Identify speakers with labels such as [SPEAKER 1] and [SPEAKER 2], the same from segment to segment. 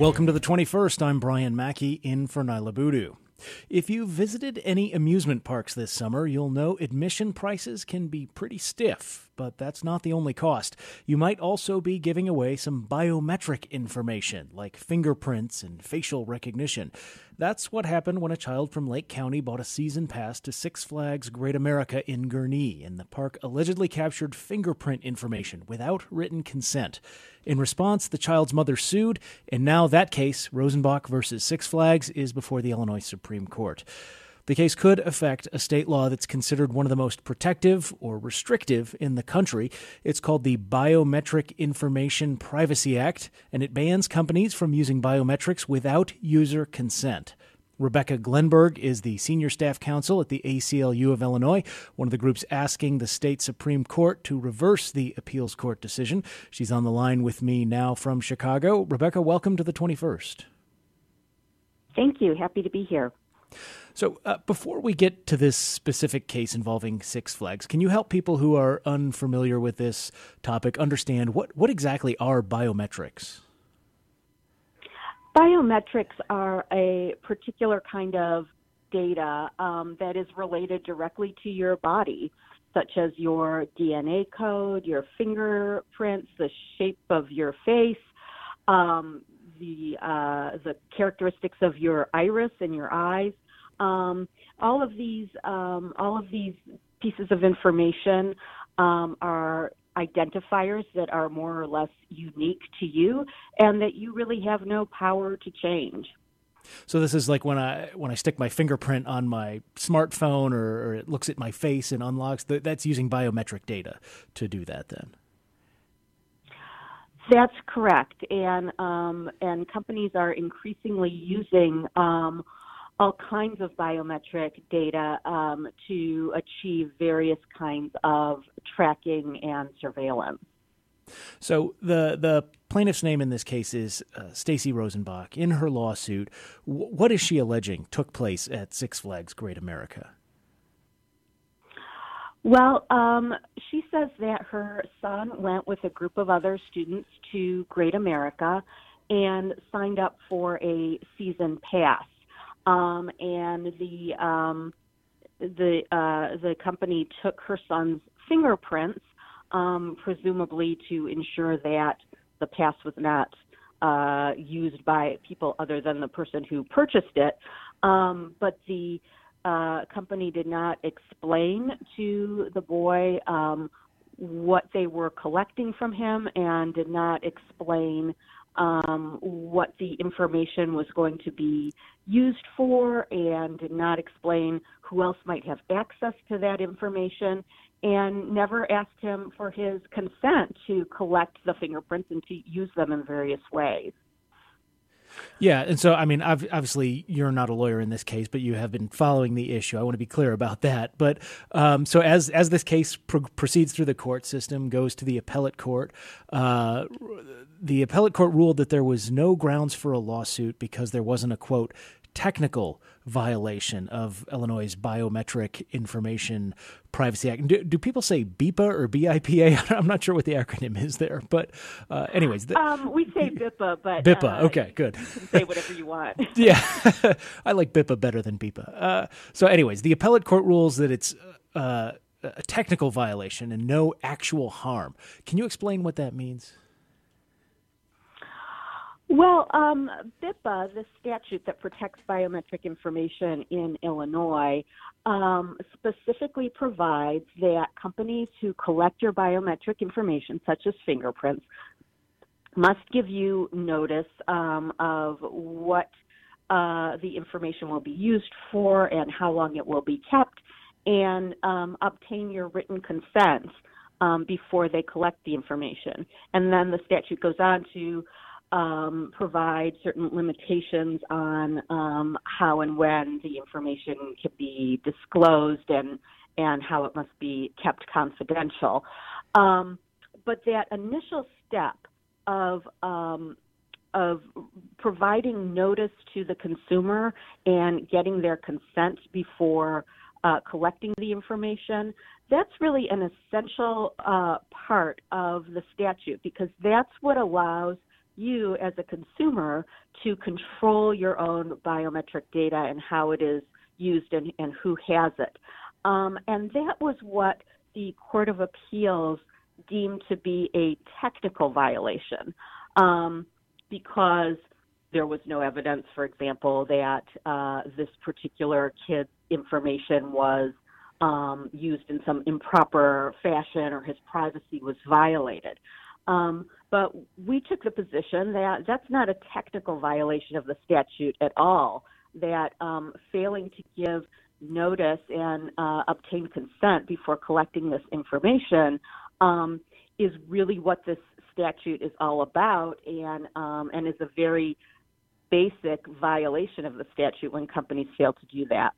[SPEAKER 1] Welcome to the 21st. I'm Brian Mackey in for Niala Boodoo. If you've visited any amusement parks this summer, you'll know admission prices can be pretty stiff, but that's not the only cost. You might also be giving away some biometric information, like fingerprints and facial recognition. That's what happened when a child from Lake County bought a season pass to Six Flags Great America in Gurnee, and the park allegedly captured fingerprint information without written consent. In response, the child's mother sued, and now that case, Rosenbach versus Six Flags, is before the Illinois Supreme Court. The case could affect a state law that's considered one of the most protective or restrictive in the country. It's called the Biometric Information Privacy Act, and it bans companies from using biometrics without user consent. Rebecca Glenberg is the senior staff counsel at the ACLU of Illinois, one of the groups asking the state Supreme Court to reverse the appeals court decision. She's on the line with me now from Chicago. Rebecca, welcome to the 21st.
[SPEAKER 2] Thank you. Happy to be here.
[SPEAKER 1] So, uh, before we get to this specific case involving Six Flags, can you help people who are unfamiliar with this topic understand what, what exactly are biometrics?
[SPEAKER 2] Biometrics are a particular kind of data um, that is related directly to your body, such as your DNA code, your fingerprints, the shape of your face, um, the uh, the characteristics of your iris and your eyes. Um, all of these um, all of these pieces of information um, are identifiers that are more or less unique to you and that you really have no power to change.
[SPEAKER 1] So this is like when I when I stick my fingerprint on my smartphone or, or it looks at my face and unlocks. The, that's using biometric data to do that. Then.
[SPEAKER 2] That's correct, and um, and companies are increasingly using um, all kinds of biometric data um, to achieve various kinds of tracking and surveillance.
[SPEAKER 1] So the the plaintiff's name in this case is uh, Stacy Rosenbach. In her lawsuit, w- what is she alleging took place at Six Flags Great America?
[SPEAKER 2] Well, um, she says that her son went with a group of other students to Great America and signed up for a season pass um, and the um, the uh, the company took her son's fingerprints, um, presumably to ensure that the pass was not uh, used by people other than the person who purchased it. Um, but the uh, company did not explain to the boy um, what they were collecting from him and did not explain um, what the information was going to be used for and did not explain who else might have access to that information and never asked him for his consent to collect the fingerprints and to use them in various ways.
[SPEAKER 1] Yeah, and so I mean, obviously you're not a lawyer in this case, but you have been following the issue. I want to be clear about that. But um, so as as this case pro- proceeds through the court system, goes to the appellate court, uh, the appellate court ruled that there was no grounds for a lawsuit because there wasn't a quote technical violation of Illinois' Biometric Information Privacy Act. Do, do, people say BIPA or BIPA? I'm not sure what the acronym is there, but uh, anyways,
[SPEAKER 2] the, um, we say BIPA, but
[SPEAKER 1] BIPA. Uh, okay, good.
[SPEAKER 2] You can say whatever you want.
[SPEAKER 1] yeah, I like BIPA better than BIPA. Uh, so, anyways, the appellate court rules that it's uh, a technical violation and no actual harm. Can you explain what that means?
[SPEAKER 2] Well, um, BIPA, the statute that protects biometric information in Illinois, um, specifically provides that companies who collect your biometric information, such as fingerprints, must give you notice um, of what uh, the information will be used for and how long it will be kept, and um, obtain your written consent um, before they collect the information. And then the statute goes on to um, provide certain limitations on um, how and when the information can be disclosed and and how it must be kept confidential. Um, but that initial step of um, of providing notice to the consumer and getting their consent before uh, collecting the information, that's really an essential uh, part of the statute because that's what allows you as a consumer to control your own biometric data and how it is used and, and who has it. Um, and that was what the Court of Appeals deemed to be a technical violation um, because there was no evidence, for example, that uh, this particular kid's information was um, used in some improper fashion or his privacy was violated. Um, but we took the position that that's not a technical violation of the statute at all, that um, failing to give notice and uh, obtain consent before collecting this information um, is really what this statute is all about and, um, and is a very basic violation of the statute when companies fail to do that.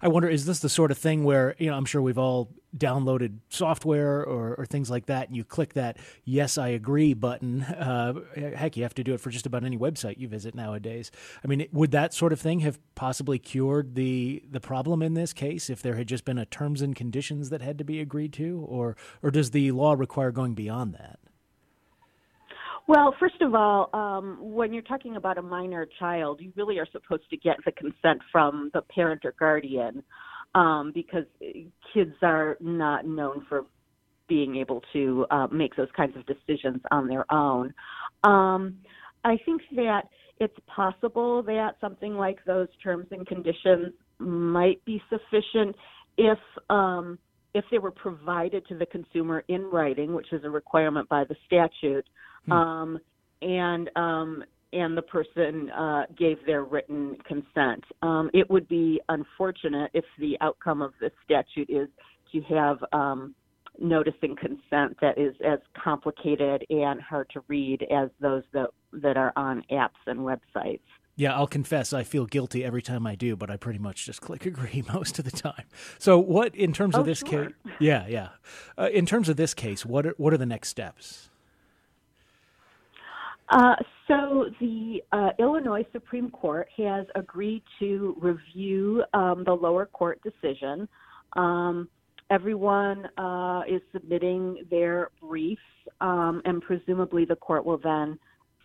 [SPEAKER 1] I wonder, is this the sort of thing where, you know, I'm sure we've all downloaded software or, or things like that, and you click that yes, I agree button. Uh, heck, you have to do it for just about any website you visit nowadays. I mean, would that sort of thing have possibly cured the, the problem in this case if there had just been a terms and conditions that had to be agreed to? Or, or does the law require going beyond that?
[SPEAKER 2] Well, first of all, um, when you're talking about a minor child, you really are supposed to get the consent from the parent or guardian um, because kids are not known for being able to uh, make those kinds of decisions on their own. Um, I think that it's possible that something like those terms and conditions might be sufficient if um, if they were provided to the consumer in writing, which is a requirement by the statute, hmm. um, and um, and the person uh, gave their written consent. Um, it would be unfortunate if the outcome of this statute is to have um, notice and consent that is as complicated and hard to read as those that that are on apps and websites.
[SPEAKER 1] Yeah, I'll confess I feel guilty every time I do, but I pretty much just click agree most of the time. So, what in terms
[SPEAKER 2] oh,
[SPEAKER 1] of this
[SPEAKER 2] sure.
[SPEAKER 1] case? Yeah, yeah. Uh, in terms of this case, what are, what are the next steps?
[SPEAKER 2] Uh, so the uh, Illinois Supreme Court has agreed to review um, the lower court decision. Um, everyone uh, is submitting their briefs, um, and presumably the court will then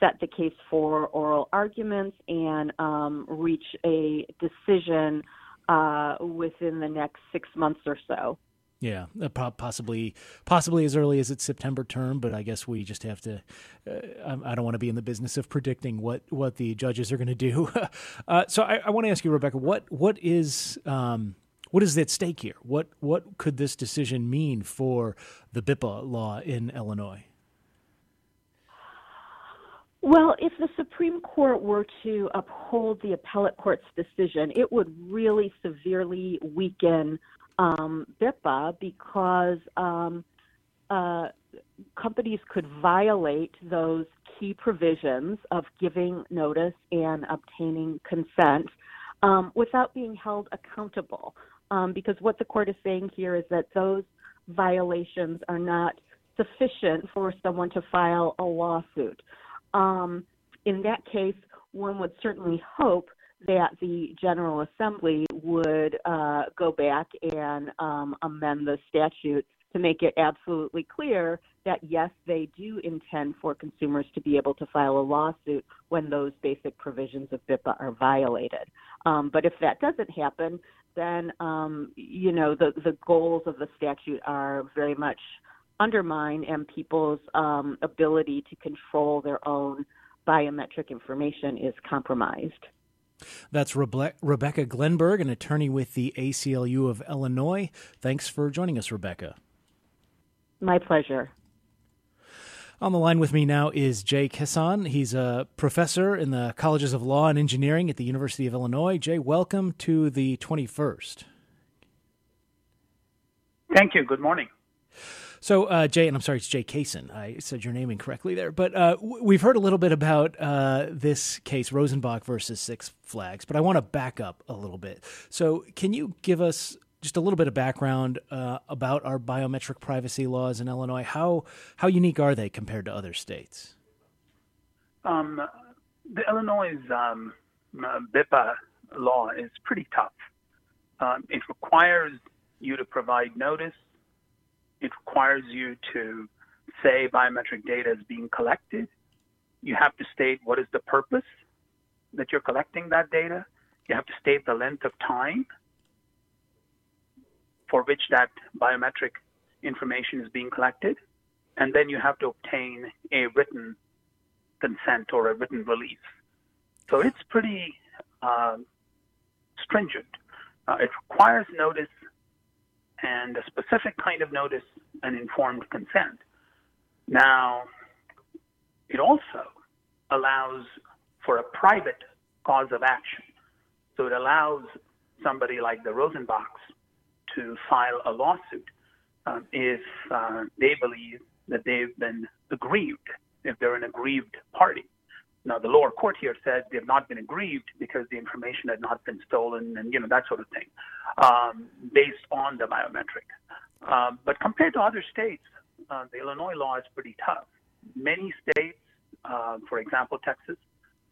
[SPEAKER 2] set the case for oral arguments and um, reach a decision uh, within the next six months or so.
[SPEAKER 1] Yeah, uh, possibly, possibly as early as its September term, but I guess we just have to. Uh, I don't want to be in the business of predicting what, what the judges are going to do. uh, so I, I, want to ask you, Rebecca, what what is um, what is at stake here? What what could this decision mean for the BIPA law in Illinois?
[SPEAKER 2] Well, if the Supreme Court were to uphold the appellate court's decision, it would really severely weaken um, BIPA because um, uh, companies could violate those key provisions of giving notice and obtaining consent um, without being held accountable. Um, because what the court is saying here is that those violations are not sufficient for someone to file a lawsuit. Um, in that case, one would certainly hope that the General Assembly would uh, go back and um, amend the statute to make it absolutely clear that yes, they do intend for consumers to be able to file a lawsuit when those basic provisions of BIPA are violated. Um, but if that doesn't happen, then um, you know the the goals of the statute are very much undermine and people's um, ability to control their own biometric information is compromised.
[SPEAKER 1] That's Rebe- Rebecca Glenberg, an attorney with the ACLU of Illinois. Thanks for joining us, Rebecca.
[SPEAKER 2] My pleasure.
[SPEAKER 1] On the line with me now is Jay Kesson. He's a professor in the Colleges of Law and Engineering at the University of Illinois. Jay, welcome to the 21st.
[SPEAKER 3] Thank you. Good morning.
[SPEAKER 1] So, uh, Jay, and I'm sorry, it's Jay Kesan. I said your name incorrectly there. But uh, we've heard a little bit about uh, this case, Rosenbach versus Six Flags, but I want to back up a little bit. So, can you give us just a little bit of background uh, about our biometric privacy laws in Illinois? How, how unique are they compared to other states?
[SPEAKER 3] Um, the Illinois' um, BIPA law is pretty tough. Um, it requires you to provide notice it requires you to say biometric data is being collected. you have to state what is the purpose that you're collecting that data. You have to state the length of time for which that biometric information is being collected. And then you have to obtain a written consent or a written release. So it's pretty uh, stringent. Uh, it requires notice and a specific kind of notice and informed consent. Now, it also allows for a private cause of action. So it allows somebody like the Rosenbachs to file a lawsuit uh, if uh, they believe that they've been aggrieved, if they're an aggrieved party. Now, the lower court here said they have not been aggrieved because the information had not been stolen and, you know, that sort of thing, um, based on the biometric. Um, but compared to other states, uh, the Illinois law is pretty tough. Many states, uh, for example, Texas,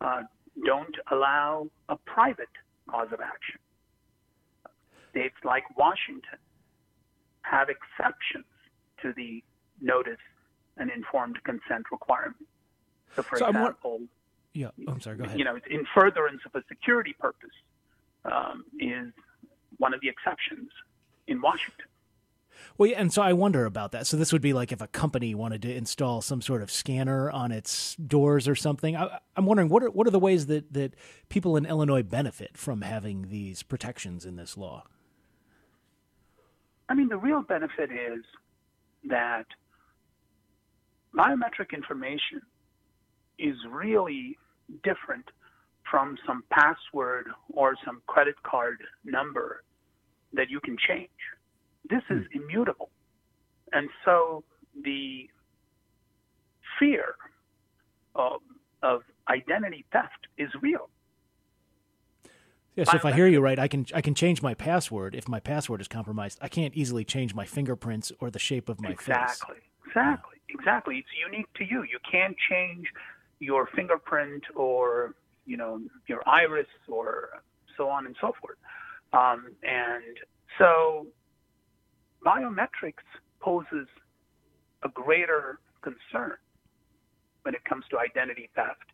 [SPEAKER 3] uh, don't allow a private cause of action. States like Washington have exceptions to the notice and informed consent requirement. So, for so example,
[SPEAKER 1] yeah, I'm sorry. Go ahead.
[SPEAKER 3] You know, in furtherance of a security purpose um, is one of the exceptions in Washington.
[SPEAKER 1] Well, yeah, and so I wonder about that. So this would be like if a company wanted to install some sort of scanner on its doors or something. I, am wondering what are what are the ways that that people in Illinois benefit from having these protections in this law?
[SPEAKER 3] I mean, the real benefit is that biometric information is really different from some password or some credit card number that you can change. This is hmm. immutable. And so the fear of, of identity theft is real.
[SPEAKER 1] Yeah, so if I hear you right, I can I can change my password if my password is compromised. I can't easily change my fingerprints or the shape of my
[SPEAKER 3] exactly.
[SPEAKER 1] face.
[SPEAKER 3] Exactly. Exactly. Exactly. It's unique to you. You can't change your fingerprint or you know your iris or so on and so forth. Um, and so biometrics poses a greater concern when it comes to identity theft.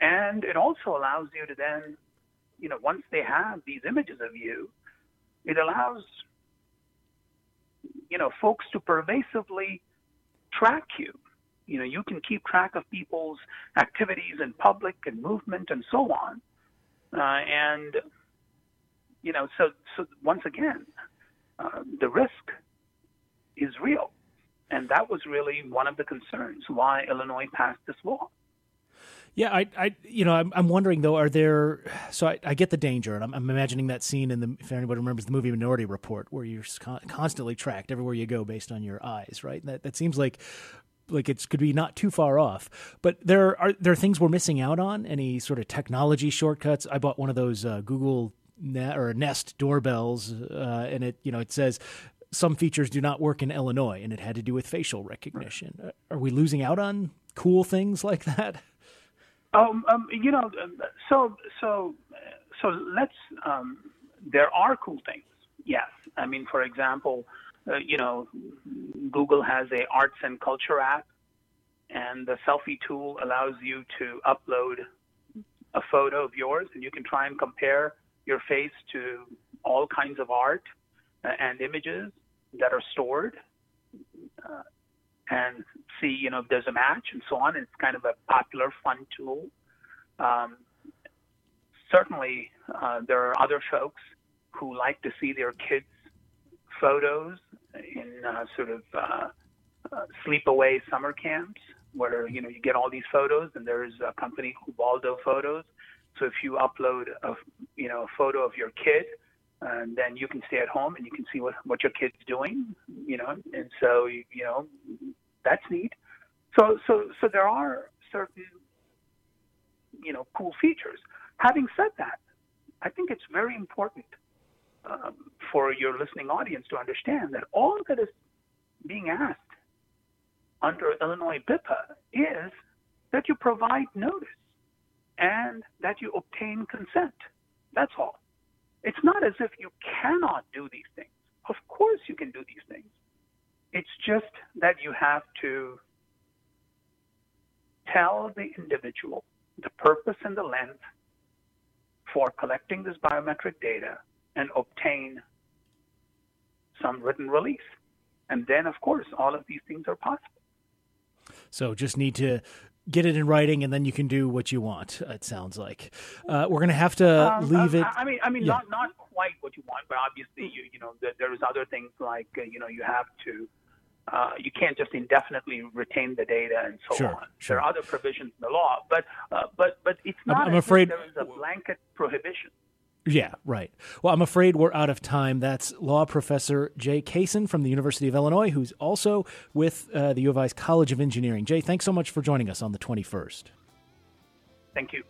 [SPEAKER 3] And it also allows you to then, you know, once they have these images of you, it allows, you know, folks to pervasively track you you know, you can keep track of people's activities in public and movement and so on. Uh, and, you know, so, so once again, uh, the risk is real. And that was really one of the concerns why Illinois passed this law.
[SPEAKER 1] Yeah, I, I, you know, I'm, I'm wondering though, are there? So I, I get the danger, and I'm, I'm, imagining that scene in the, if anybody remembers the movie Minority Report, where you're con- constantly tracked everywhere you go based on your eyes, right? That that seems like like it could be not too far off. But there are there are things we're missing out on. Any sort of technology shortcuts? I bought one of those uh, Google or Nest doorbells, uh, and it you know it says some features do not work in Illinois, and it had to do with facial recognition. Right. Are we losing out on cool things like that?
[SPEAKER 3] Um, um, you know, so so so let's. Um, there are cool things. Yes, I mean, for example, uh, you know, Google has a arts and culture app, and the selfie tool allows you to upload a photo of yours, and you can try and compare your face to all kinds of art uh, and images that are stored, uh, and see, you know, if there's a match and so on. It's kind of a popular, fun tool. Um, certainly, uh, there are other folks who like to see their kids' photos in uh, sort of uh, uh, sleepaway summer camps where you know you get all these photos, and there's a company called Waldo Photos. So if you upload a you know a photo of your kid, and then you can stay at home and you can see what what your kid's doing, you know, and so you know that's neat. So so so there are certain you know cool features. Having said that, I think it's very important um, for your listening audience to understand that all that is being asked under Illinois BIPA is that you provide notice and that you obtain consent. That's all. It's not as if you cannot do these things. Of course, you can do these things. It's just that you have to tell the individual the purpose and the length for collecting this biometric data and obtain some written release. And then, of course, all of these things are possible.
[SPEAKER 1] So just need to get it in writing, and then you can do what you want. It sounds like uh, we're going to have to um, leave it.
[SPEAKER 3] I mean, I mean, yeah. not not quite what you want, but obviously, you you know, there, there's other things like uh, you know you have to. Uh, you can't just indefinitely retain the data and so
[SPEAKER 1] sure,
[SPEAKER 3] on.
[SPEAKER 1] Sure.
[SPEAKER 3] There are other provisions in the law, but uh, but but it's not.
[SPEAKER 1] I'm, I'm afraid
[SPEAKER 3] there is a blanket prohibition.
[SPEAKER 1] Yeah, right. Well, I'm afraid we're out of time. That's law professor Jay Kesan from the University of Illinois, who's also with uh, the U of I's College of Engineering. Jay, thanks so much for joining us on the 21st.
[SPEAKER 3] Thank you.